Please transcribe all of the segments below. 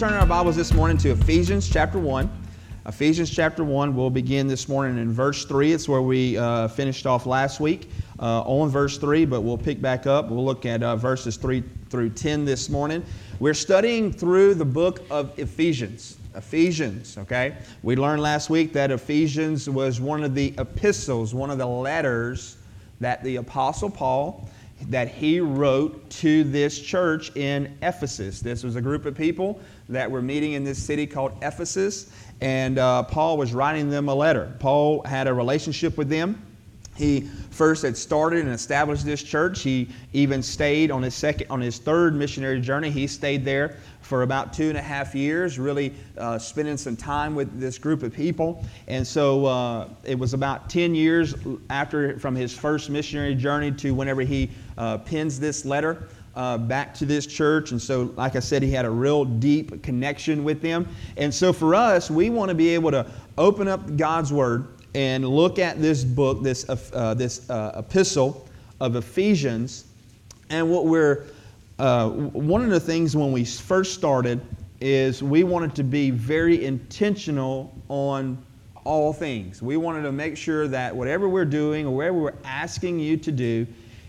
turn our Bibles this morning to Ephesians chapter 1. Ephesians chapter 1, we'll begin this morning in verse 3. It's where we uh, finished off last week uh, on verse 3, but we'll pick back up. We'll look at uh, verses 3 through 10 this morning. We're studying through the book of Ephesians. Ephesians, okay? We learned last week that Ephesians was one of the epistles, one of the letters that the Apostle Paul that he wrote to this church in Ephesus. This was a group of people that were meeting in this city called Ephesus, and uh, Paul was writing them a letter. Paul had a relationship with them. He first had started and established this church. He even stayed on his second, on his third missionary journey. He stayed there for about two and a half years, really uh, spending some time with this group of people. And so uh, it was about 10 years after from his first missionary journey to whenever he uh, pens this letter. Uh, back to this church. And so, like I said, he had a real deep connection with them. And so, for us, we want to be able to open up God's Word and look at this book, this, uh, this uh, epistle of Ephesians. And what we're, uh, one of the things when we first started is we wanted to be very intentional on all things. We wanted to make sure that whatever we're doing or whatever we're asking you to do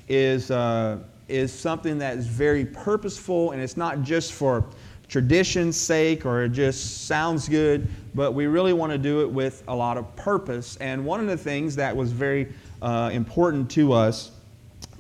is uh, is something that is very purposeful and it's not just for tradition's sake or it just sounds good, but we really want to do it with a lot of purpose. And one of the things that was very uh, important to us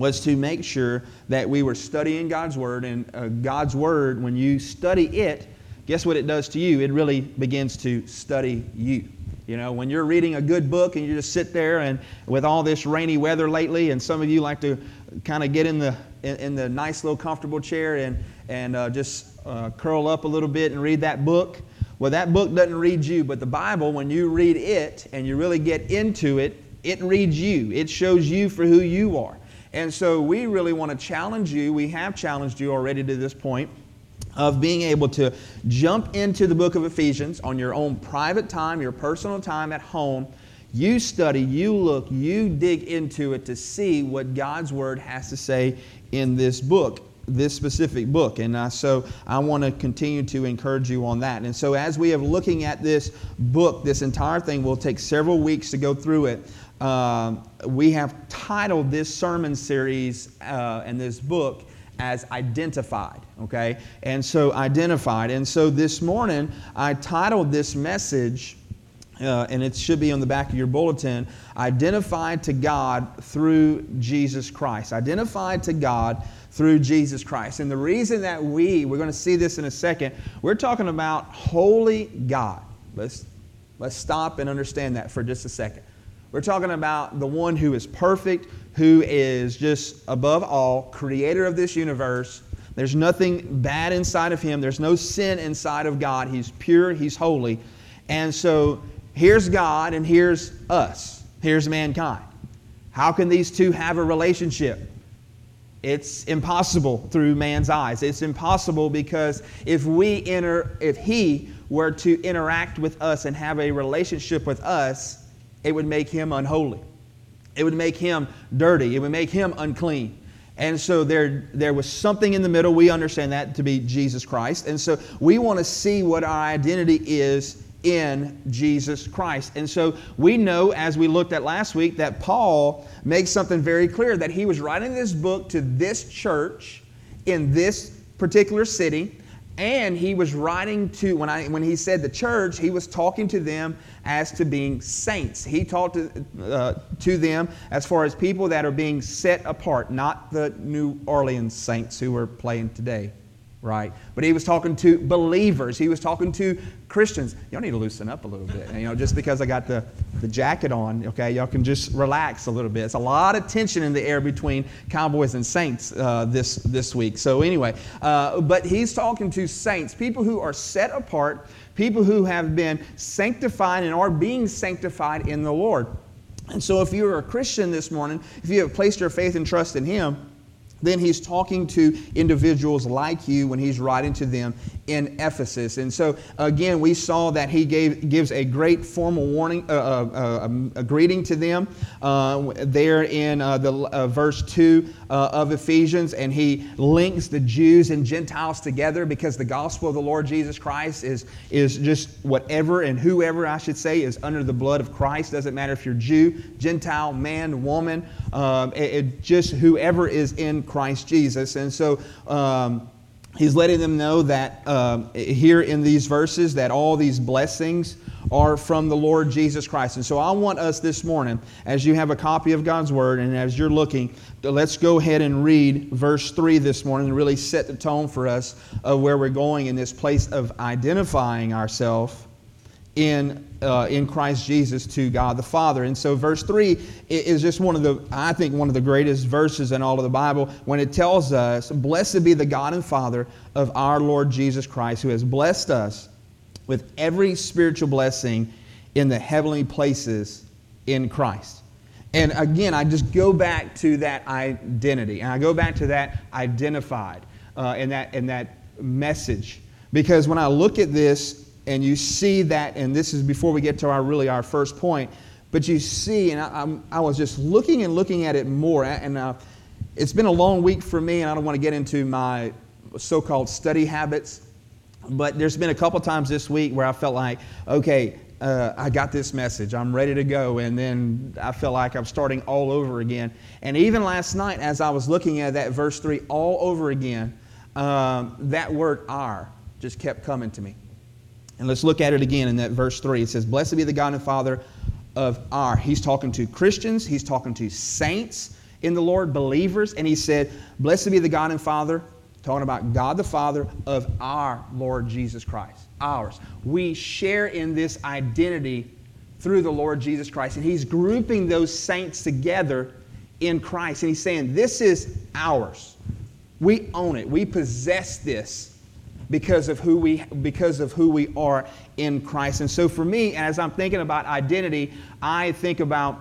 was to make sure that we were studying God's Word. And uh, God's Word, when you study it, guess what it does to you? It really begins to study you. You know, when you're reading a good book and you just sit there and with all this rainy weather lately, and some of you like to kind of get in the in, in, the nice little comfortable chair and and uh, just uh, curl up a little bit and read that book. Well, that book doesn't read you, but the Bible, when you read it and you really get into it, it reads you. It shows you for who you are. And so we really want to challenge you. We have challenged you already to this point of being able to jump into the book of Ephesians on your own private time, your personal time at home. You study, you look, you dig into it to see what God's Word has to say in this book, this specific book. And uh, so I want to continue to encourage you on that. And so as we are looking at this book, this entire thing will take several weeks to go through it. Uh, we have titled this sermon series uh, and this book as identified, okay? And so identified. And so this morning, I titled this message, uh, and it should be on the back of your bulletin Identified to God through Jesus Christ. Identified to God through Jesus Christ. And the reason that we, we're going to see this in a second, we're talking about holy God. Let's, let's stop and understand that for just a second. We're talking about the one who is perfect, who is just above all, creator of this universe. There's nothing bad inside of him, there's no sin inside of God. He's pure, he's holy. And so here's God and here's us, here's mankind. How can these two have a relationship? It's impossible through man's eyes. It's impossible because if we enter, if he were to interact with us and have a relationship with us, it would make him unholy. It would make him dirty. It would make him unclean. And so there, there was something in the middle. We understand that to be Jesus Christ. And so we want to see what our identity is in Jesus Christ. And so we know, as we looked at last week, that Paul makes something very clear that he was writing this book to this church in this particular city and he was writing to, when, I, when he said the church, he was talking to them as to being saints. He talked to, uh, to them as far as people that are being set apart, not the New Orleans saints who are playing today right? But he was talking to believers. He was talking to Christians. Y'all need to loosen up a little bit. You know, just because I got the, the jacket on, okay, y'all can just relax a little bit. It's a lot of tension in the air between Cowboys and Saints uh, this, this week. So, anyway, uh, but he's talking to saints, people who are set apart, people who have been sanctified and are being sanctified in the Lord. And so, if you're a Christian this morning, if you have placed your faith and trust in Him, then he's talking to individuals like you when he's writing to them in Ephesus. And so, again, we saw that he gave, gives a great formal warning, uh, uh, uh, um, a greeting to them uh, there in uh, the verse 2 of Ephesians. And he links the Jews and Gentiles together because the gospel of the Lord Jesus Christ is, is just whatever and whoever, I should say, is under the blood of Christ. Doesn't matter if you're Jew, Gentile, man, woman, um, it, it just whoever is in Christ Jesus. And so, um, he's letting them know that um, here in these verses that all these blessings are from the Lord Jesus Christ. And so I want us this morning, as you have a copy of God's Word and as you're looking, let's go ahead and read verse 3 this morning and really set the tone for us of where we're going in this place of identifying ourselves in, uh, in Christ Jesus to God the Father. And so, verse 3 is just one of the, I think, one of the greatest verses in all of the Bible when it tells us, Blessed be the God and Father of our Lord Jesus Christ, who has blessed us with every spiritual blessing in the heavenly places in Christ. And again, I just go back to that identity, and I go back to that identified uh, and, that, and that message. Because when I look at this, and you see that, and this is before we get to our really our first point, but you see, and I, I was just looking and looking at it more, and uh, it's been a long week for me, and I don't want to get into my so-called study habits, but there's been a couple times this week where I felt like, okay, uh, I got this message, I'm ready to go, and then I felt like I'm starting all over again. And even last night, as I was looking at that verse three all over again, um, that word "our" just kept coming to me. And let's look at it again in that verse 3. It says, Blessed be the God and Father of our. He's talking to Christians, he's talking to saints in the Lord, believers, and he said, Blessed be the God and Father, talking about God the Father of our Lord Jesus Christ. Ours. We share in this identity through the Lord Jesus Christ. And he's grouping those saints together in Christ. And he's saying, This is ours. We own it. We possess this because of who we because of who we are in Christ. And so for me, as I'm thinking about identity, I think about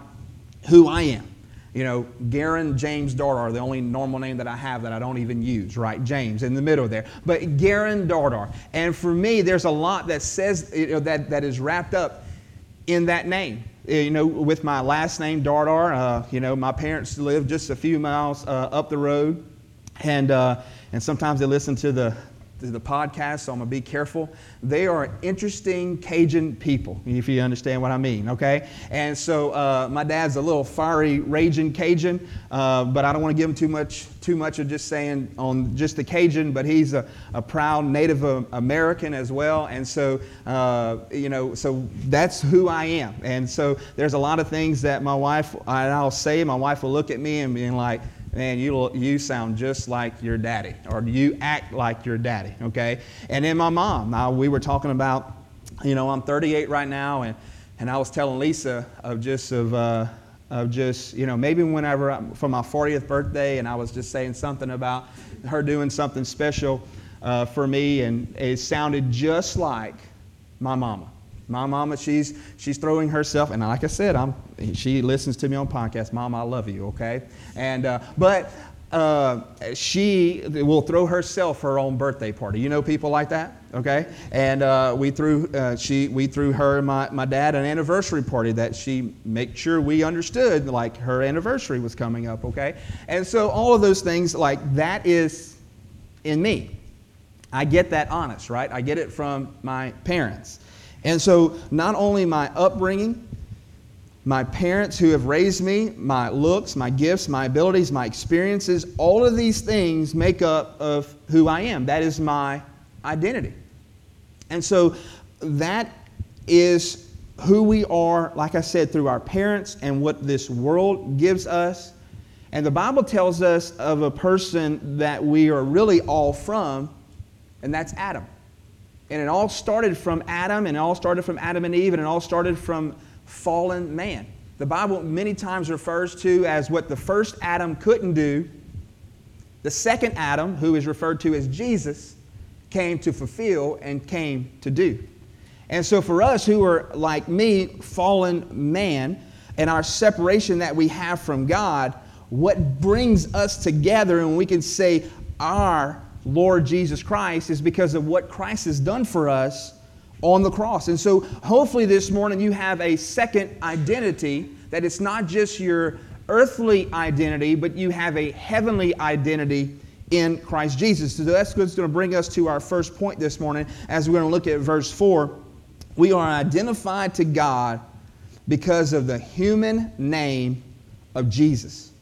who I am. You know, Garen James Dardar, the only normal name that I have that I don't even use, right? James in the middle there. But Garen Dardar. And for me, there's a lot that says you know, that, that is wrapped up in that name. You know, with my last name, Dardar, uh, you know, my parents live just a few miles uh, up the road. And, uh, and sometimes they listen to the, the podcast, so I'm going to be careful. They are interesting Cajun people, if you understand what I mean, okay? And so uh, my dad's a little fiery, raging Cajun, uh, but I don't want to give him too much, too much of just saying on just the Cajun, but he's a, a proud Native American as well. And so, uh, you know, so that's who I am. And so there's a lot of things that my wife, I'll say, my wife will look at me and be like, man, you, you sound just like your daddy, or you act like your daddy, okay? And then my mom, now we were talking about, you know, I'm 38 right now, and, and I was telling Lisa of just, of, uh, of just, you know, maybe whenever, I, for my 40th birthday, and I was just saying something about her doing something special uh, for me, and it sounded just like my mama. My mama, she's she's throwing herself, and like I said, I'm she listens to me on podcast. Mom, I love you, okay? And uh, but uh, she will throw herself her own birthday party. You know people like that, okay? And uh, we threw uh, she we threw her my, my dad an anniversary party that she made sure we understood like her anniversary was coming up, okay? And so all of those things like that is in me. I get that honest, right? I get it from my parents. And so, not only my upbringing, my parents who have raised me, my looks, my gifts, my abilities, my experiences, all of these things make up of who I am. That is my identity. And so that is who we are, like I said, through our parents and what this world gives us. And the Bible tells us of a person that we are really all from, and that's Adam. And it all started from Adam, and it all started from Adam and Eve, and it all started from fallen man. The Bible many times refers to as what the first Adam couldn't do, the second Adam, who is referred to as Jesus, came to fulfill and came to do. And so, for us who are like me, fallen man, and our separation that we have from God, what brings us together and we can say our Lord Jesus Christ is because of what Christ has done for us on the cross. And so hopefully this morning you have a second identity that it's not just your earthly identity, but you have a heavenly identity in Christ Jesus. So that's what's going to bring us to our first point this morning as we're going to look at verse 4. We are identified to God because of the human name of Jesus.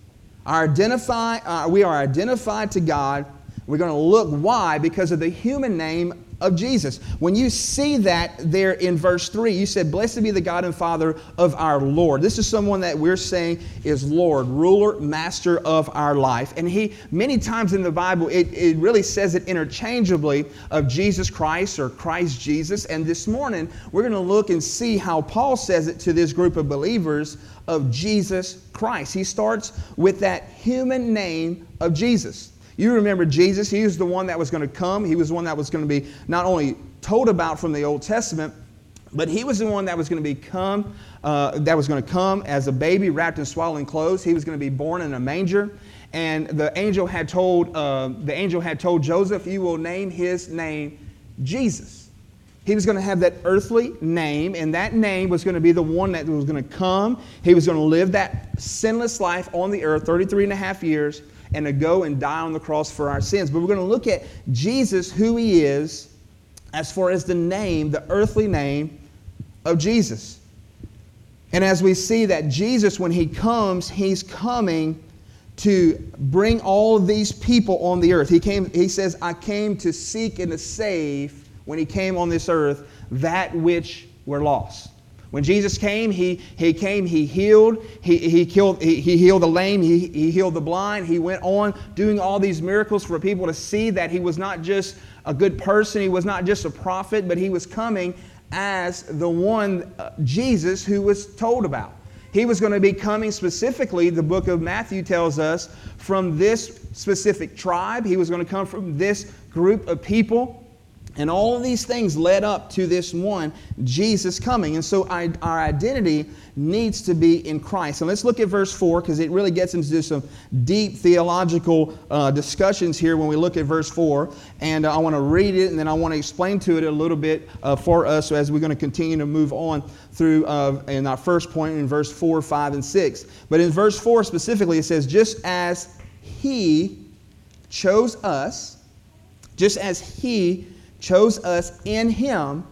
Our identify, uh, we are identified to God. We're going to look why because of the human name of Jesus. When you see that there in verse 3, you said, Blessed be the God and Father of our Lord. This is someone that we're saying is Lord, ruler, master of our life. And he, many times in the Bible, it, it really says it interchangeably of Jesus Christ or Christ Jesus. And this morning, we're going to look and see how Paul says it to this group of believers of Jesus Christ. He starts with that human name of Jesus. You remember Jesus, he was the one that was going to come. He was the one that was going to be not only told about from the Old Testament, but he was the one that was going to become, uh, that was going to come as a baby wrapped in swaddling clothes. He was going to be born in a manger. And the angel had told, uh, the angel had told Joseph, you will name his name Jesus. He was going to have that earthly name, and that name was going to be the one that was going to come. He was going to live that sinless life on the earth, 33 and a half years and to go and die on the cross for our sins. But we're going to look at Jesus, who he is, as far as the name, the earthly name of Jesus. And as we see that Jesus, when he comes, he's coming to bring all these people on the earth. He came, he says, I came to seek and to save, when he came on this earth, that which were lost. When Jesus came, he, he came, he healed, he, he, killed, he, he healed the lame, he, he healed the blind. He went on doing all these miracles for people to see that he was not just a good person, he was not just a prophet, but he was coming as the one, uh, Jesus, who was told about. He was going to be coming specifically, the book of Matthew tells us, from this specific tribe. He was going to come from this group of people. And all of these things led up to this one, Jesus coming. And so our, our identity needs to be in Christ. And let's look at verse 4 because it really gets into some deep theological uh, discussions here when we look at verse 4. And uh, I want to read it and then I want to explain to it a little bit uh, for us as we're going to continue to move on through uh, in our first point in verse 4, 5, and 6. But in verse 4 specifically, it says, Just as He chose us, just as He chose us in Him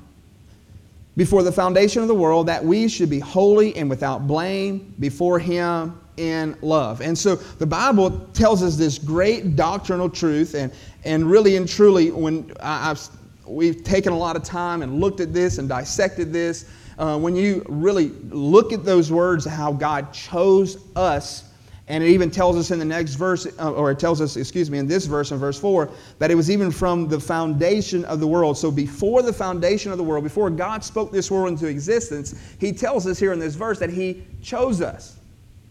before the foundation of the world that we should be holy and without blame before Him in love. And so the Bible tells us this great doctrinal truth, and, and really and truly, when I, have we've taken a lot of time and looked at this and dissected this, uh, when you really look at those words, how God chose us and it even tells us in the next verse, uh, or it tells us, excuse me, in this verse, in verse 4, that it was even from the foundation of the world. So before the foundation of the world, before God spoke this world into existence, He tells us here in this verse that He chose us.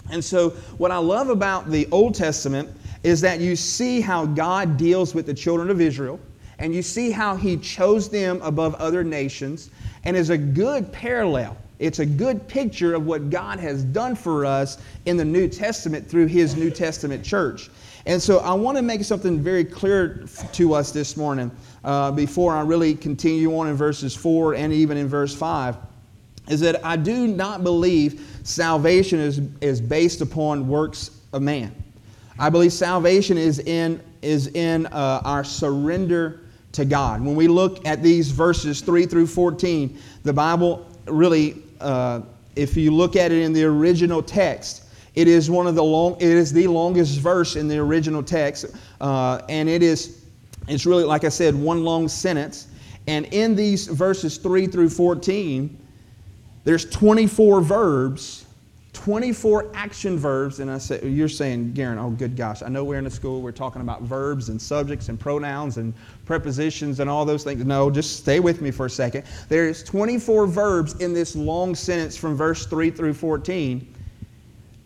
And so, what I love about the Old Testament is that you see how God deals with the children of Israel, and you see how He chose them above other nations, and is a good parallel it's a good picture of what God has done for us in the New Testament through His New Testament church. And so I want to make something very clear to us this morning uh, before I really continue on in verses 4 and even in verse 5 is that I do not believe salvation is, is based upon works of man. I believe salvation is in, is in uh, our surrender to God. When we look at these verses 3 through 14, the Bible really uh, if you look at it in the original text, it is one of the long, it is the longest verse in the original text, uh, and it is, it's really like I said, one long sentence. And in these verses three through fourteen, there's 24 verbs 24 action verbs, and I say, you're saying, Garen, oh, good gosh, I know we're in a school, we're talking about verbs and subjects and pronouns and prepositions and all those things. No, just stay with me for a second. There's 24 verbs in this long sentence from verse 3 through 14.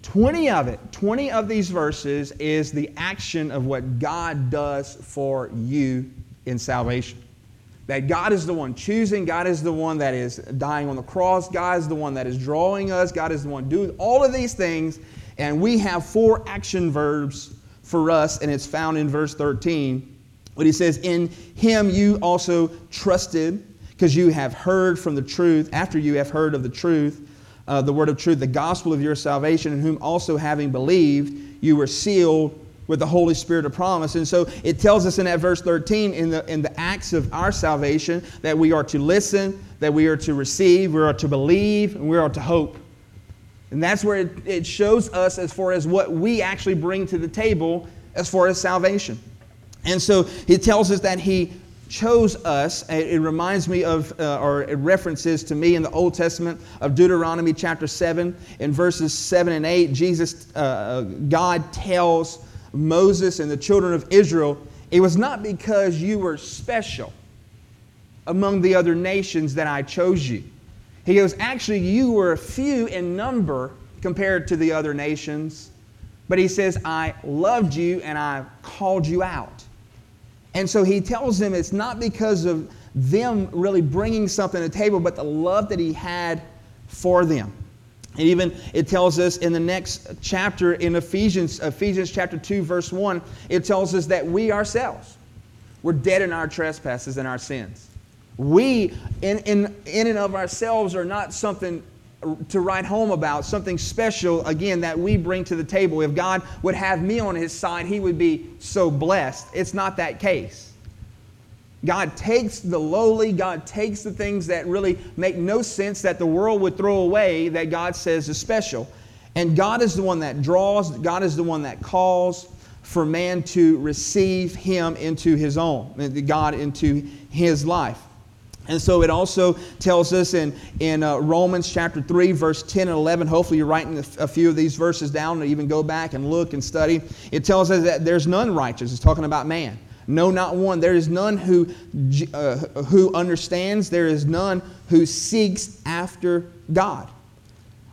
20 of it, 20 of these verses is the action of what God does for you in salvation. That God is the one choosing, God is the one that is dying on the cross, God is the one that is drawing us, God is the one doing all of these things. And we have four action verbs for us, and it's found in verse 13. But he says, In him you also trusted, because you have heard from the truth, after you have heard of the truth, uh, the word of truth, the gospel of your salvation, in whom also having believed, you were sealed with the Holy Spirit of promise. And so it tells us in that verse 13, in the, in the acts of our salvation, that we are to listen, that we are to receive, we are to believe, and we are to hope. And that's where it, it shows us as far as what we actually bring to the table as far as salvation. And so he tells us that he chose us. It reminds me of, uh, or it references to me in the Old Testament of Deuteronomy chapter 7. In verses 7 and 8, Jesus, uh, God tells Moses and the children of Israel, it was not because you were special among the other nations that I chose you. He goes, actually, you were few in number compared to the other nations. But he says, I loved you and I called you out. And so he tells them it's not because of them really bringing something to the table, but the love that he had for them. And even it tells us in the next chapter in Ephesians, Ephesians chapter 2, verse 1, it tells us that we ourselves were dead in our trespasses and our sins. We, in, in, in and of ourselves, are not something to write home about, something special, again, that we bring to the table. If God would have me on his side, he would be so blessed. It's not that case. God takes the lowly, God takes the things that really make no sense that the world would throw away, that God says is special. And God is the one that draws, God is the one that calls for man to receive him into his own, God into his life. And so it also tells us in, in uh, Romans chapter 3, verse 10 and 11. Hopefully, you're writing a, few of these verses down or even go back and look and study. It tells us that there's none righteous. It's talking about man. No, not one. There is none who, uh, who understands. There is none who seeks after God.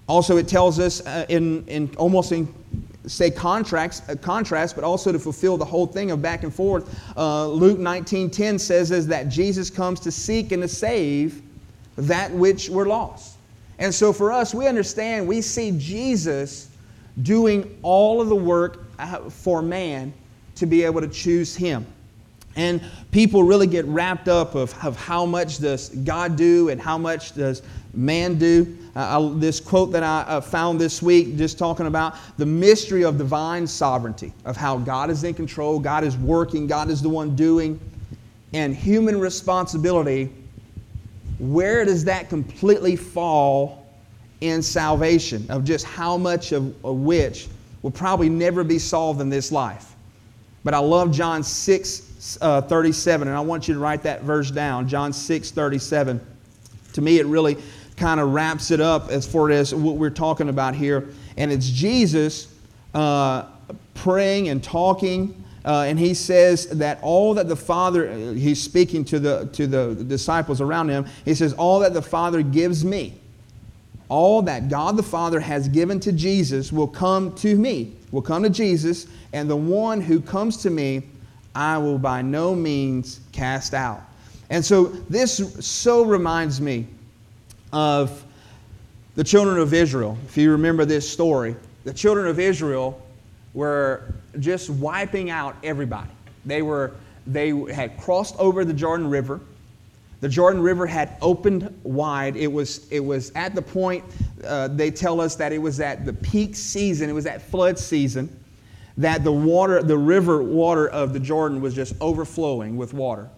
Also, it tells us uh, in, in almost in say contracts, uh, contrast, but also to fulfill the whole thing of back and forth. Uh, Luke 19:10 says is that Jesus comes to seek and to save that which were lost. And so for us, we understand, we see Jesus doing all of the work uh, for man to be able to choose him. And people really get wrapped up of, of how much does God do and how much does man do. Uh, I, this quote that I uh, found this week, just talking about the mystery of divine sovereignty, of how God is in control, God is working, God is the one doing, and human responsibility. Where does that completely fall in salvation? Of just how much of, of which will probably never be solved in this life. But I love John 6 uh, 37, and I want you to write that verse down. John 6 37. To me, it really kind of wraps it up as far as what we're talking about here. And it's Jesus uh, praying and talking. Uh, and he says that all that the Father, he's speaking to the, to the disciples around him, he says, All that the Father gives me, all that God the Father has given to Jesus will come to me, will come to Jesus, and the one who comes to me, I will by no means cast out. And so this so reminds me of the children of Israel. If you remember this story, the children of Israel were just wiping out everybody. They, were, they had crossed over the Jordan River. The Jordan River had opened wide. It was, it was at the point, uh, they tell us that it was at the peak season, it was at flood season, that the water, the river water of the Jordan was just overflowing with water.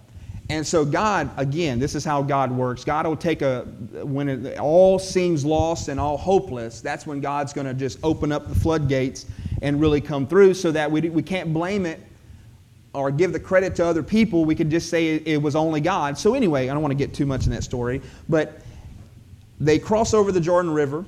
And so, God, again, this is how God works. God will take a, when it all seems lost and all hopeless, that's when God's going to just open up the floodgates and really come through so that we, we can't blame it or give the credit to other people. We could just say it, it was only God. So, anyway, I don't want to get too much in that story, but they cross over the Jordan River.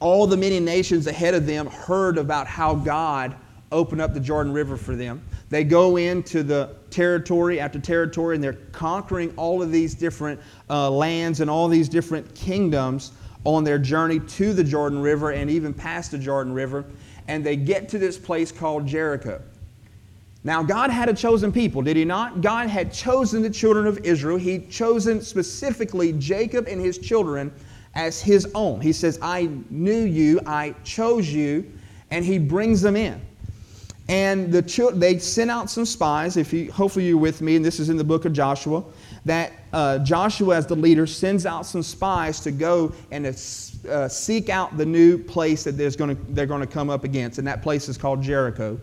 All the many nations ahead of them heard about how God opened up the Jordan River for them. They go into the territory after territory and they're conquering all of these different uh, lands and all these different kingdoms on their journey to the Jordan River and even past the Jordan River. And they get to this place called Jericho. Now, God had a chosen people, did He not? God had chosen the children of Israel. He chosen specifically Jacob and his children as His own. He says, I knew you, I chose you, and He brings them in. And the they sent out some spies. If you, hopefully you're with me, and this is in the book of Joshua, that uh, Joshua, as the leader, sends out some spies to go and uh, seek out the new place that gonna, they're going to come up against, and that place is called Jericho.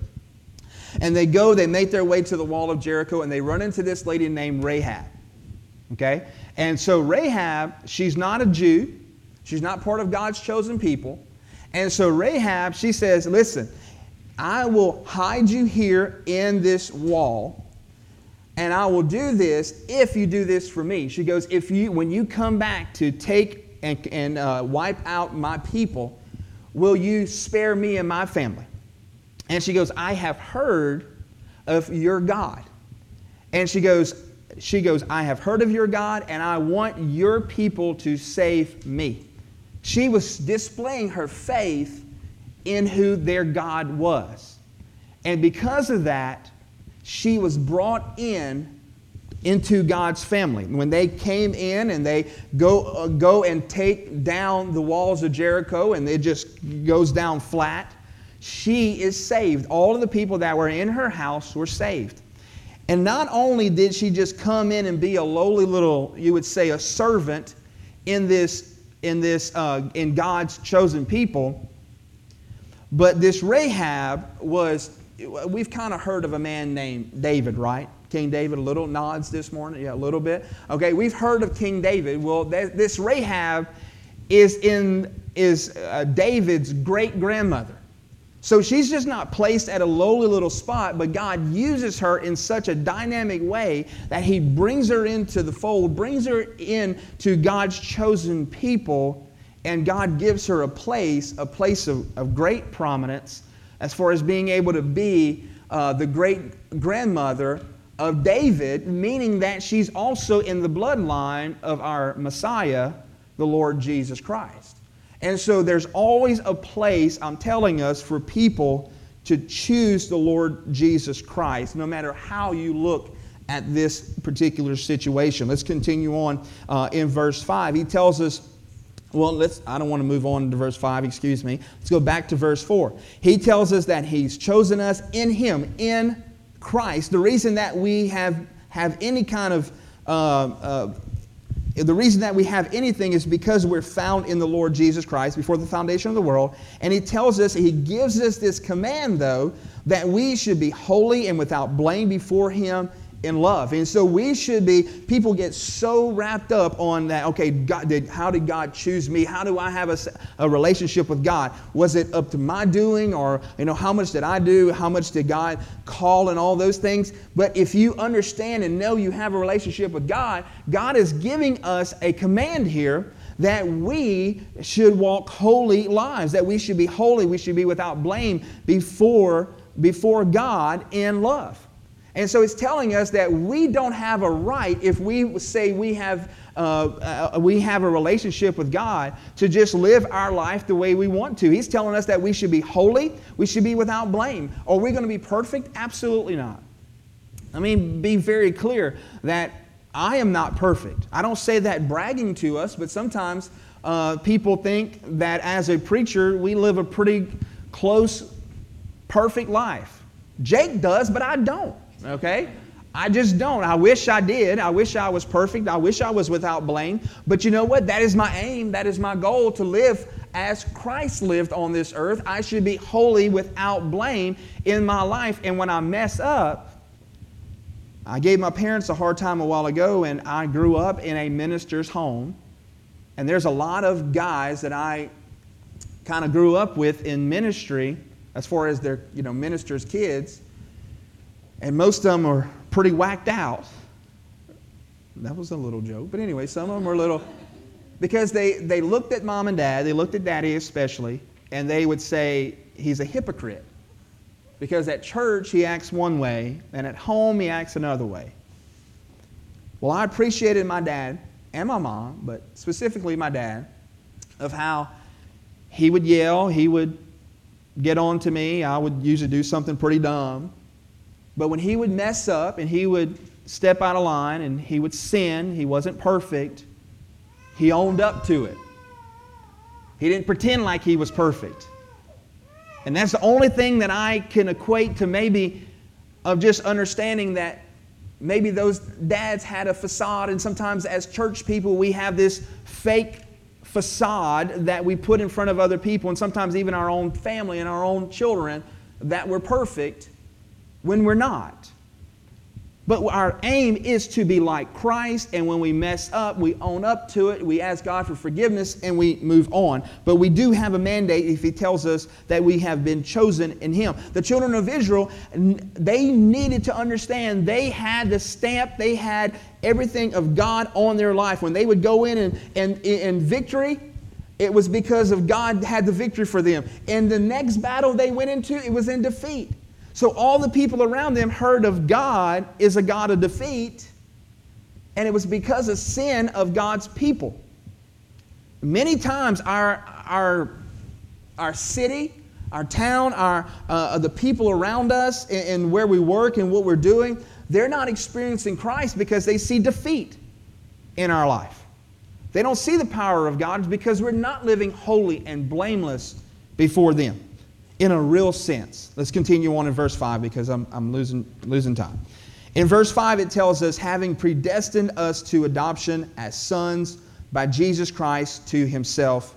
And they go, they make their way to the wall of Jericho, and they run into this lady named Rahab. Okay? And so Rahab, she's not a Jew, she's not part of God's chosen people. And so Rahab, she says, Listen, I will hide you here in this wall, and I will do this if you do this for me. She goes, If you, when you come back to take and, and uh, wipe out my people, will you spare me and my family? And she goes, I have heard of your God. And she goes, she goes, I have heard of your God, and I want your people to save me. She was displaying her faith in who their God was. And because of that, she was brought in into God's family. When they came in and they go, uh, go and take down the walls of Jericho and it just goes down flat, she is saved. All of the people that were in her house were saved. And not only did she just come in and be a lowly little, you would say, a servant in this, in this, uh, in God's chosen people, but this Rahab was, we've kind of heard of a man named David, right? King David, a little nods this morning, yeah, a little bit. Okay, we've heard of King David. Well, this Rahab is in is uh, David's great grandmother. So she's just not placed at a lowly little spot, but God uses her in such a dynamic way that He brings her into the fold, brings her in to God's chosen people, and God gives her a place, a place of, of great prominence as far as being able to be uh, the great grandmother of David, meaning that she's also in the bloodline of our Messiah, the Lord Jesus Christ. And so there's always a place, I'm telling us, for people to choose the Lord Jesus Christ, no matter how you look at this particular situation. Let's continue on uh, in verse 5. He tells us, well, let's, I don't want to move on to verse 5, excuse me. Let's go back to verse 4. He tells us that He's chosen us in Him, in Christ. The reason that we have, have any kind of uh, uh, the reason that we have anything is because we're found in the Lord Jesus Christ before the foundation of the world. And He tells us, He gives us this command, though, that we should be holy and without blame before Him in love. And so we should be, people get so wrapped up on that, okay, God, did, how did God choose me? How do I have a, a relationship with God? Was it up to my doing or, you know, how much did I do? How much did God call and all those things? But if you understand and know you have a relationship with God, God is giving us a command here that we should walk holy lives, that we should be holy, we should be without blame before, before God in love. And so it's telling us that we don't have a right, if we say we have, uh, uh, we have a relationship with God, to just live our life the way we want to. He's telling us that we should be holy, we should be without blame. Are we going to be perfect? Absolutely not. Let me be very clear that I am not perfect. I don't say that bragging to us, but sometimes uh, people think that as a preacher, we live a pretty close, perfect life. Jake does, but I don't okay? I just don't. I wish I did. I wish I was perfect. I wish I was without blame. But you know what? That is my aim. That is my goal to live as Christ lived on this earth. I should be holy without blame in my life. And when I mess up, I gave my parents a hard time a while ago, and I grew up in a minister's home. And there's a lot of guys that I kind of grew up with in ministry as far as their, you know, ministers' kids and most of them are pretty whacked out. That was a little joke. But anyway, some of them were little, because they, they looked at mom and dad, they looked at daddy especially, and they would say, he's a hypocrite. Because at church he acts one way, and at home he acts another way. Well, I appreciated my dad and my mom, but specifically my dad, of how he would yell, he would get on to me, I would usually do something pretty dumb, But when he would mess up and he would step out of line and he would sin, he wasn't perfect, he owned up to it. He didn't pretend like he was perfect. And that's the only thing that I can equate to maybe of just understanding that maybe those dads had a facade, and sometimes as church people, we have this fake facade that we put in front of other people, and sometimes even our own family and our own children, that we're perfect when we're not. But our aim is to be like Christ, and when we mess up, we own up to it, we ask God for forgiveness, and we move on. But we do have a mandate if He tells us that we have been chosen in Him. The children of Israel, they needed to understand they had the stamp, they had everything of God on their life. When they would go in and, and in victory, it was because of God had the victory for them. And the next battle they went into, it was in defeat. So all the people around them heard of God is a God of defeat, and it was because of sin of God's people. Many times our, our, our city, our town, our, uh, the people around us, and, and where we work and what we're doing, they're not experiencing Christ because they see defeat in our life. They don't see the power of God because we're not living holy and blameless before them in a real sense. Let's continue on in verse 5 because I'm, I'm losing, losing time. In verse 5, it tells us, having predestined us to adoption as sons by Jesus Christ to himself.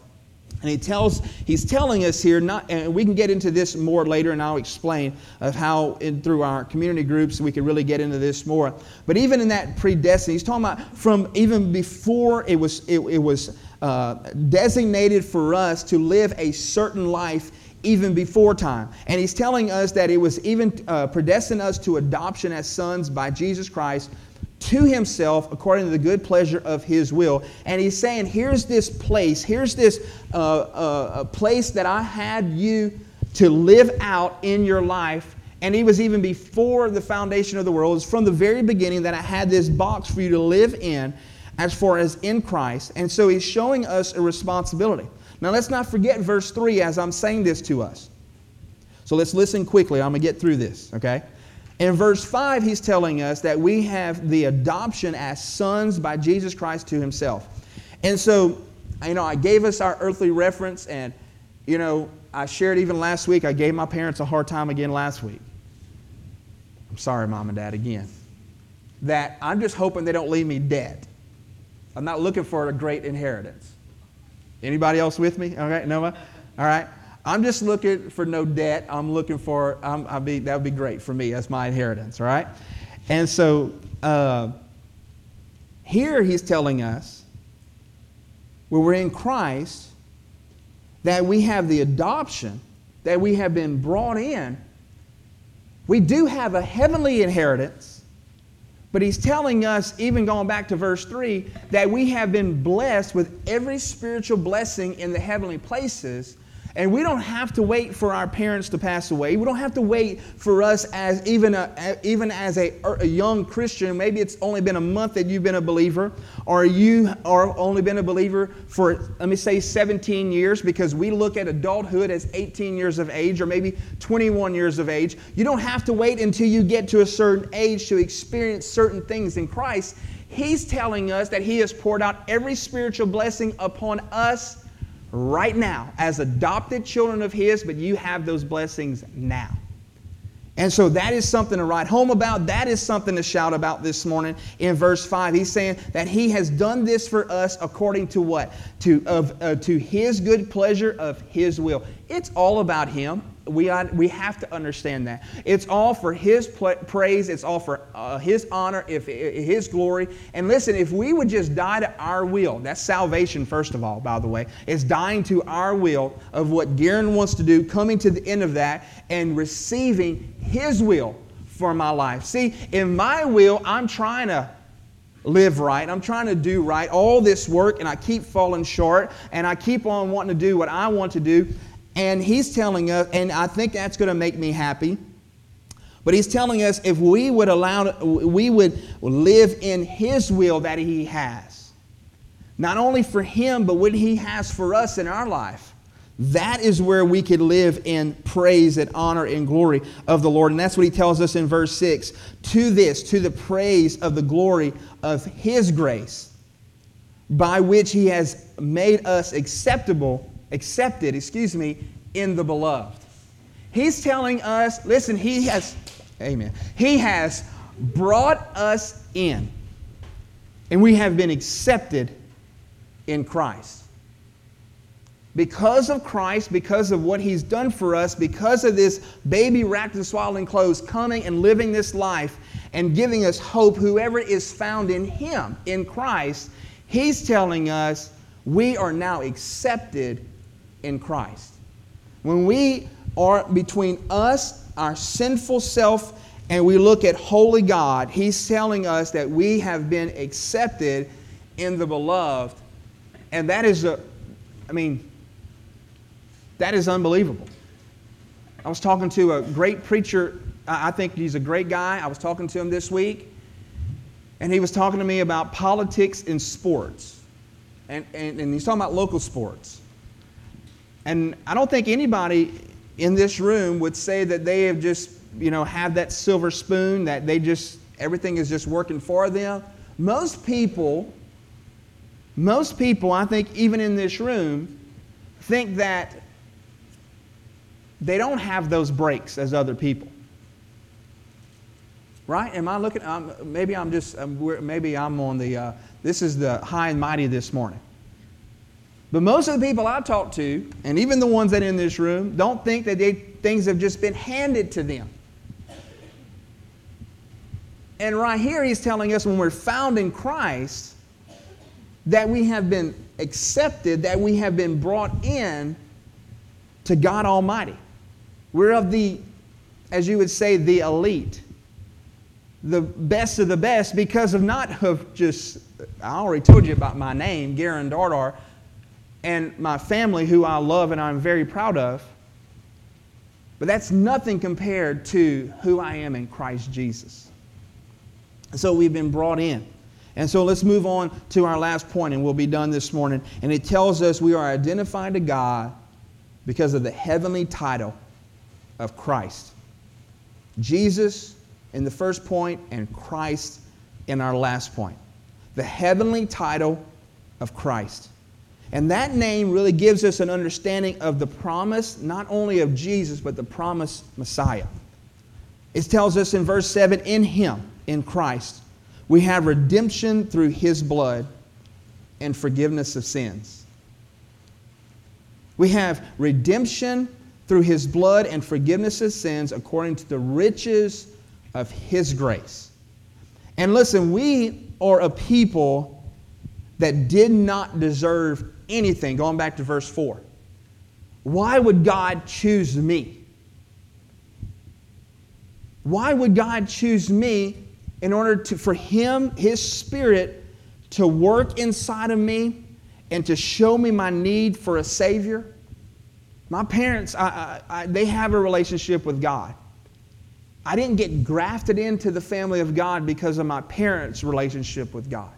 And he tells, he's telling us here, not, and we can get into this more later, and I'll explain of how in, through our community groups we can really get into this more. But even in that predestined, he's talking about from even before it was, it, it was uh, designated for us to live a certain life even before time. And he's telling us that it was even uh, predestined us to adoption as sons by Jesus Christ to himself according to the good pleasure of his will. And he's saying, here's this place, here's this uh, uh, place that I had you to live out in your life. And he was even before the foundation of the world. It's from the very beginning that I had this box for you to live in as far as in Christ. And so he's showing us a responsibility. Now let's not forget verse 3 as I'm saying this to us. So let's listen quickly. I'm going to get through this, okay? In verse 5, he's telling us that we have the adoption as sons by Jesus Christ to himself. And so, you know, I gave us our earthly reference, and, you know, I shared even last week, I gave my parents a hard time again last week. I'm sorry, mom and dad, again. That I'm just hoping they don't leave me dead. I'm not looking for a great inheritance. Anybody else with me? Okay, Noah? All right. I'm just looking for no debt. I'm looking for, I'm, I'll be, that would be great for me. That's my inheritance, all right? And so uh, here he's telling us, when we're in Christ, that we have the adoption, that we have been brought in. We do have a heavenly inheritance but he's telling us, even going back to verse 3, that we have been blessed with every spiritual blessing in the heavenly places and we don't have to wait for our parents to pass away. We don't have to wait for us as even, a, even as a, er, a young Christian. Maybe it's only been a month that you've been a believer, or you are only been a believer for, let me say, 17 years, because we look at adulthood as 18 years of age or maybe 21 years of age. You don't have to wait until you get to a certain age to experience certain things in Christ. He's telling us that He has poured out every spiritual blessing upon us right now as adopted children of His, but you have those blessings now. And so that is something to write home about. That is something to shout about this morning in verse 5. He's saying that he has done this for us according to what? To, of, uh, to his good pleasure of his will. It's all about him we, we have to understand that. It's all for His praise, it's all for uh, His honor, if, His glory. And listen, if we would just die to our will, that's salvation, first of all, by the way. It's dying to our will of what Garen wants to do, coming to the end of that, and receiving His will for my life. See, in my will, I'm trying to live right. I'm trying to do right. All this work, and I keep falling short, and I keep on wanting to do what I want to do. And he's telling us, and I think that's going to make me happy. But he's telling us if we would allow, we would live in his will that he has. Not only for him, but what he has for us in our life. That is where we could live in praise and honor and glory of the Lord. And that's what he tells us in verse 6 to this, to the praise of the glory of his grace, by which he has made us acceptable, accepted, excuse me, in the beloved. He's telling us, listen, he has, amen, he has brought us in, and we have been accepted in Christ because of Christ, because of what He's done for us, because of this baby wrapped in swaddling clothes coming and living this life and giving us hope, whoever is found in Him, in Christ, He's telling us we are now accepted in Christ. When we are between us, our sinful self, and we look at holy God, He's telling us that we have been accepted in the beloved. And that is a, I mean, that is unbelievable. I was talking to a great preacher. I think he's a great guy. I was talking to him this week, and he was talking to me about politics and sports. And, and, and he's talking about local sports. And I don't think anybody in this room would say that they have just, you know, have that silver spoon, that they just, everything is just working for them. Most people, most people, I think, even in this room, think that they don't have those breaks as other people. Right? Am I looking? Um, maybe I'm just, um, maybe I'm on the, uh, this is the high and mighty this morning. But most of the people I talk to, and even the ones that are in this room, don't think that they, things have just been handed to them. And right here, he's telling us when we're found in Christ, that we have been accepted, that we have been brought in to God Almighty. We're of the, as you would say, the elite, the best of the best, because of not of just, I already told you about my name, Garen Dardar, and my family, who I love and I'm very proud of. But that's nothing compared to who I am in Christ Jesus. So we've been brought in. And so let's move on to our last point, and we'll be done this morning. And it tells us we are identified to God because of the heavenly title of Christ. Jesus in the first point and Christ in our last point. The heavenly title of Christ. And that name really gives us an understanding of the promise, not only of Jesus, but the promised Messiah. It tells us in verse 7 in Him, in Christ, we have redemption through His blood and forgiveness of sins. We have redemption through his blood and forgiveness of sins according to the riches of his grace. And listen, we are a people that did not deserve anything. Going back to verse 4. Why would God choose me? Why would God choose me in order to, for Him, His Spirit, to work inside of me and to show me my need for a Savior? My parents, I, I, I, they have a relationship with God. I didn't get grafted into the family of God because of my parents' relationship with God.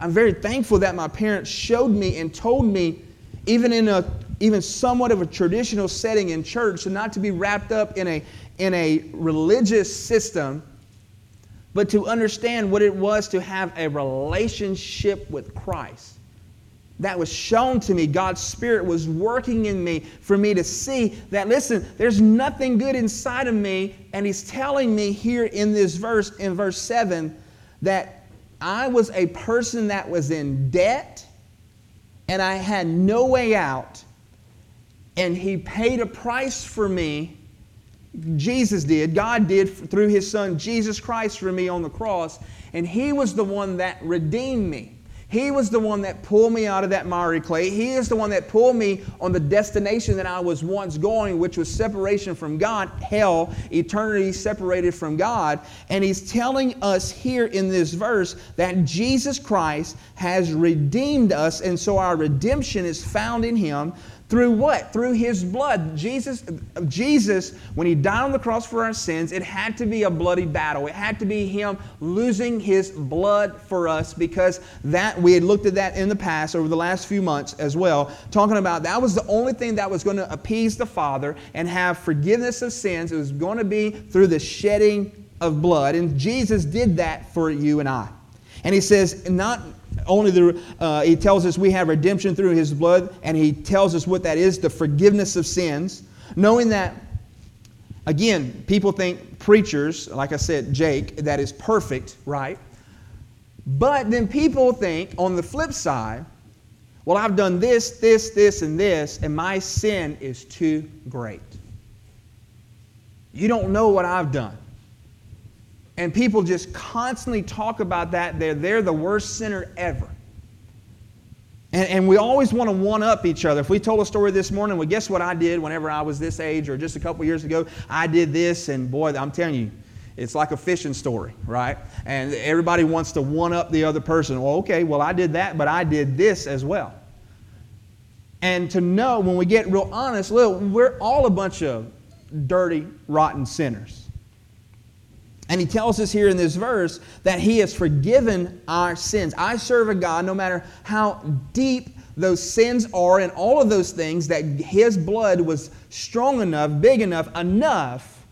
I'm very thankful that my parents showed me and told me, even in a even somewhat of a traditional setting in church, so not to be wrapped up in a in a religious system, but to understand what it was to have a relationship with Christ that was shown to me. God's Spirit was working in me for me to see that, listen, there's nothing good inside of me. And He's telling me here in this verse, in verse 7, that I was a person that was in debt and I had no way out. And He paid a price for me. Jesus did, God did through His Son Jesus Christ for me on the cross. And He was the one that redeemed me. He was the one that pulled me out of that miry clay. He is the one that pulled me on the destination that I was once going, which was separation from God, hell, eternity separated from God. And He's telling us here in this verse that Jesus Christ has redeemed us, and so our redemption is found in Him Through what? Through his blood. Jesus, Jesus, when he died on the cross for our sins, it had to be a bloody battle. It had to be him losing his blood for us because that we had looked at that in the past over the last few months as well, talking about that was the only thing that was going to appease the Father and have forgiveness of sins. It was going to be through the shedding of blood. And Jesus did that for you and I. And he says, not only the, uh, he tells us we have redemption through his blood, and he tells us what that is the forgiveness of sins. Knowing that, again, people think preachers, like I said, Jake, that is perfect, right? But then people think on the flip side, well, I've done this, this, this, and this, and my sin is too great. You don't know what I've done. And people just constantly talk about that. They're, they're the worst sinner ever. And, and we always want to one up each other. If we told a story this morning, well, guess what I did whenever I was this age or just a couple years ago? I did this, and boy, I'm telling you, it's like a fishing story, right? And everybody wants to one up the other person. Well, okay, well, I did that, but I did this as well. And to know when we get real honest, look, we're all a bunch of dirty, rotten sinners. And he tells us here in this verse that he has forgiven our sins. I serve a God, no matter how deep those sins are and all of those things, that his blood was strong enough, big enough, enough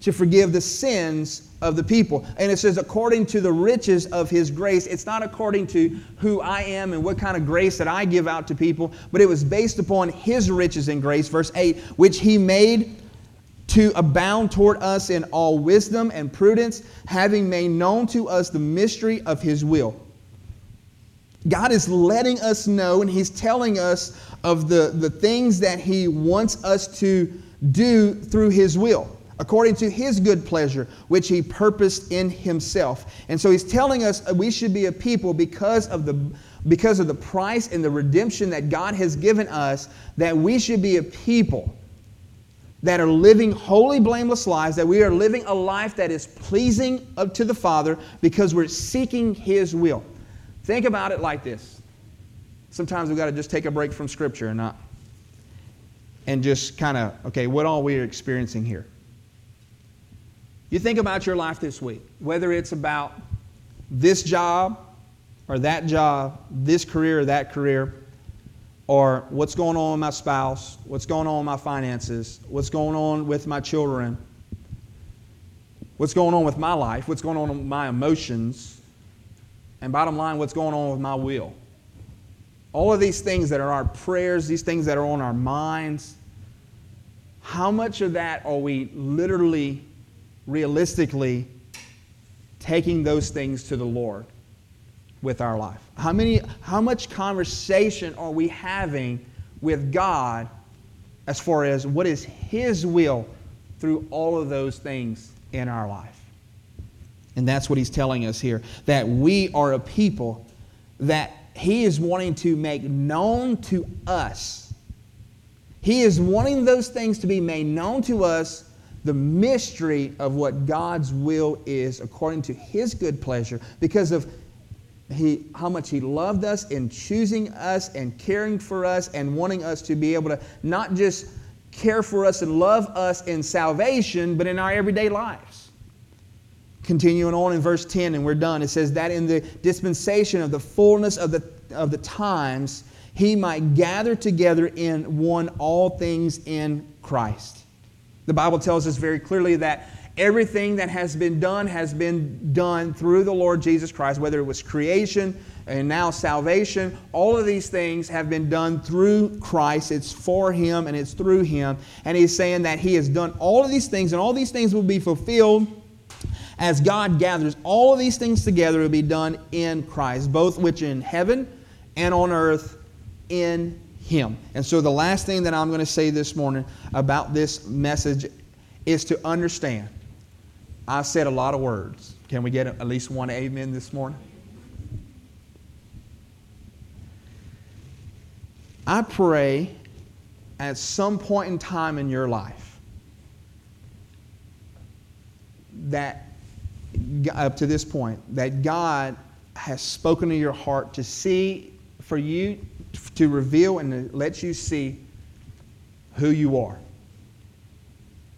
to forgive the sins of the people. And it says, according to the riches of his grace. It's not according to who I am and what kind of grace that I give out to people, but it was based upon his riches and grace. Verse 8, which he made to abound toward us in all wisdom and prudence, having made known to us the mystery of his will. God is letting us know and he's telling us of the, the things that he wants us to do through his will according to his good pleasure, which he purposed in himself. And so he's telling us we should be a people because of the because of the price and the redemption that God has given us, that we should be a people that are living holy, blameless lives, that we are living a life that is pleasing to the Father because we're seeking His will. Think about it like this. Sometimes we've got to just take a break from Scripture and not, and just kind of, okay, what all we are experiencing here. You think about your life this week, whether it's about this job or that job, this career or that career or what's going on with my spouse, what's going on with my finances, what's going on with my children, what's going on with my life, what's going on with my emotions, and bottom line, what's going on with my will. All of these things that are our prayers, these things that are on our minds, how much of that are we literally, realistically taking those things to the Lord? With our life? How, many, how much conversation are we having with God as far as what is His will through all of those things in our life? And that's what He's telling us here that we are a people that He is wanting to make known to us. He is wanting those things to be made known to us the mystery of what God's will is according to His good pleasure because of he, how much He loved us in choosing us and caring for us and wanting us to be able to not just care for us and love us in salvation, but in our everyday lives. Continuing on in verse 10, and we're done, it says, That in the dispensation of the fullness of the, of the times, He might gather together in one all things in Christ. The Bible tells us very clearly that Everything that has been done has been done through the Lord Jesus Christ, whether it was creation and now salvation. All of these things have been done through Christ. It's for Him and it's through Him. And He's saying that He has done all of these things, and all these things will be fulfilled as God gathers all of these things together it will be done in Christ, both which in heaven and on earth in Him. And so, the last thing that I'm going to say this morning about this message is to understand I said a lot of words. Can we get at least one amen this morning? I pray at some point in time in your life that up to this point that God has spoken to your heart to see for you to reveal and to let you see who you are.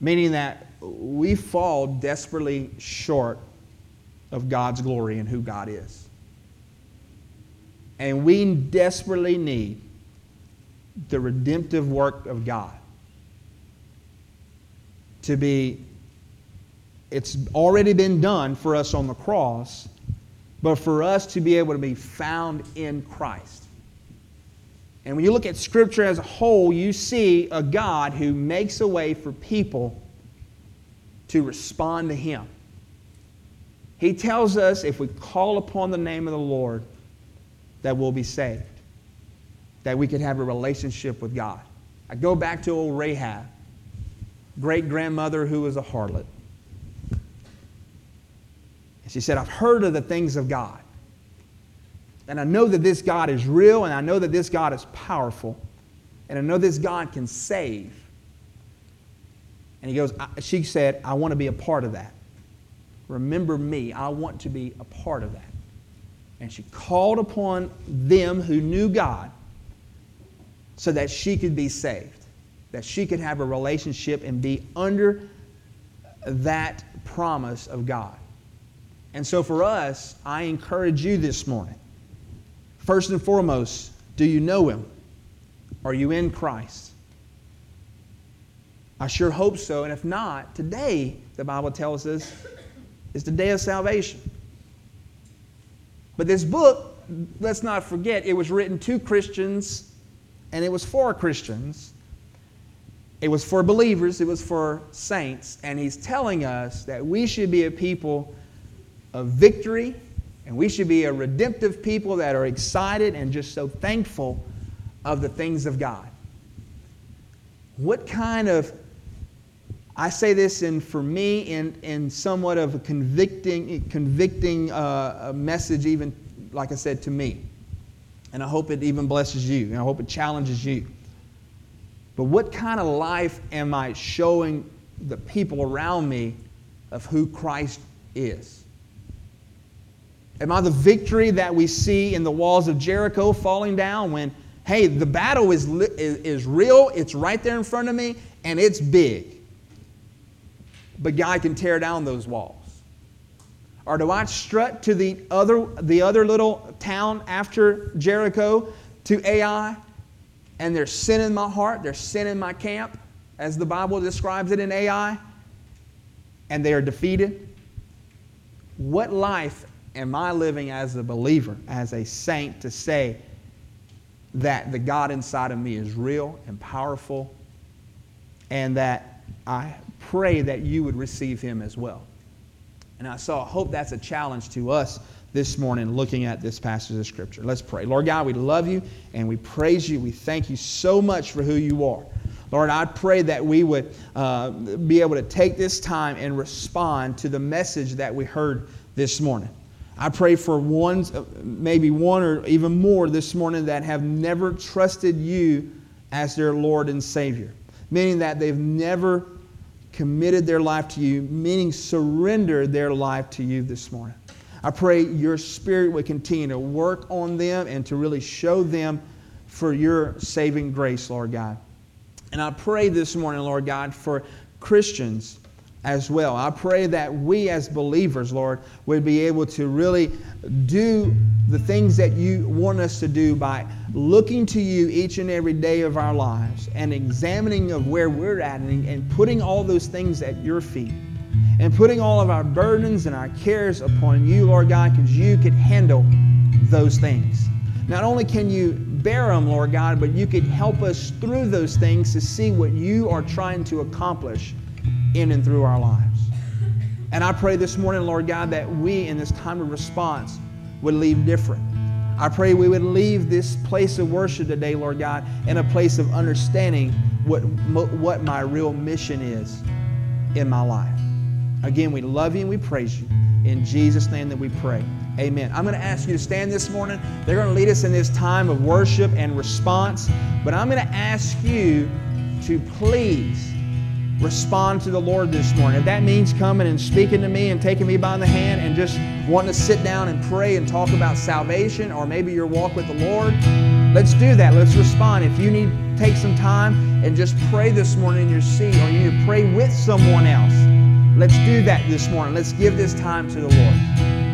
Meaning that we fall desperately short of God's glory and who God is. And we desperately need the redemptive work of God to be, it's already been done for us on the cross, but for us to be able to be found in Christ. And when you look at Scripture as a whole, you see a God who makes a way for people to respond to Him. He tells us if we call upon the name of the Lord, that we'll be saved, that we could have a relationship with God. I go back to old Rahab, great grandmother who was a harlot. She said, I've heard of the things of God. And I know that this God is real, and I know that this God is powerful, and I know this God can save. And he goes, she said, I want to be a part of that. Remember me. I want to be a part of that. And she called upon them who knew God so that she could be saved, that she could have a relationship and be under that promise of God. And so for us, I encourage you this morning First and foremost, do you know Him? Are you in Christ? I sure hope so. And if not, today, the Bible tells us, is the day of salvation. But this book, let's not forget, it was written to Christians and it was for Christians. It was for believers, it was for saints. And he's telling us that we should be a people of victory and we should be a redemptive people that are excited and just so thankful of the things of God. What kind of, I say this in, for me, in, in somewhat of a convicting, convicting uh, message, even, like I said, to me. And I hope it even blesses you, and I hope it challenges you. But what kind of life am I showing the people around me of who Christ is? Am I the victory that we see in the walls of Jericho falling down when, hey, the battle is, is, is real, it's right there in front of me, and it's big? But God can tear down those walls. Or do I strut to the other, the other little town after Jericho to Ai, and there's sin in my heart, there's sin in my camp, as the Bible describes it in Ai, and they are defeated? What life am I living as a believer, as a saint, to say that the God inside of me is real and powerful, and that I pray that you would receive him as well. And I so I hope that's a challenge to us this morning looking at this passage of Scripture. Let's pray. Lord God, we love you and we praise you. We thank you so much for who you are. Lord, I pray that we would uh, be able to take this time and respond to the message that we heard this morning. I pray for ones, maybe one or even more this morning that have never trusted you as their Lord and Savior, meaning that they've never committed their life to you, meaning surrendered their life to you this morning. I pray your Spirit would continue to work on them and to really show them for your saving grace, Lord God. And I pray this morning, Lord God, for Christians as well. I pray that we as believers, Lord, would be able to really do the things that you want us to do by looking to you each and every day of our lives and examining of where we're at and, and putting all those things at your feet and putting all of our burdens and our cares upon you, Lord God, because you can handle those things. Not only can you bear them, Lord God, but you can help us through those things to see what you are trying to accomplish in and through our lives. And I pray this morning, Lord God, that we in this time of response would leave different. I pray we would leave this place of worship today, Lord God, in a place of understanding what, what my real mission is in my life. Again, we love you and we praise you. In Jesus' name that we pray. Amen. I'm going to ask you to stand this morning. They're going to lead us in this time of worship and response. But I'm going to ask you to please respond to the Lord this morning. If that means coming and speaking to me and taking me by the hand and just wanting to sit down and pray and talk about salvation or maybe your walk with the Lord, let's do that. Let's respond. If you need take some time and just pray this morning in your seat, or you need to pray with someone else, let's do that this morning. Let's give this time to the Lord.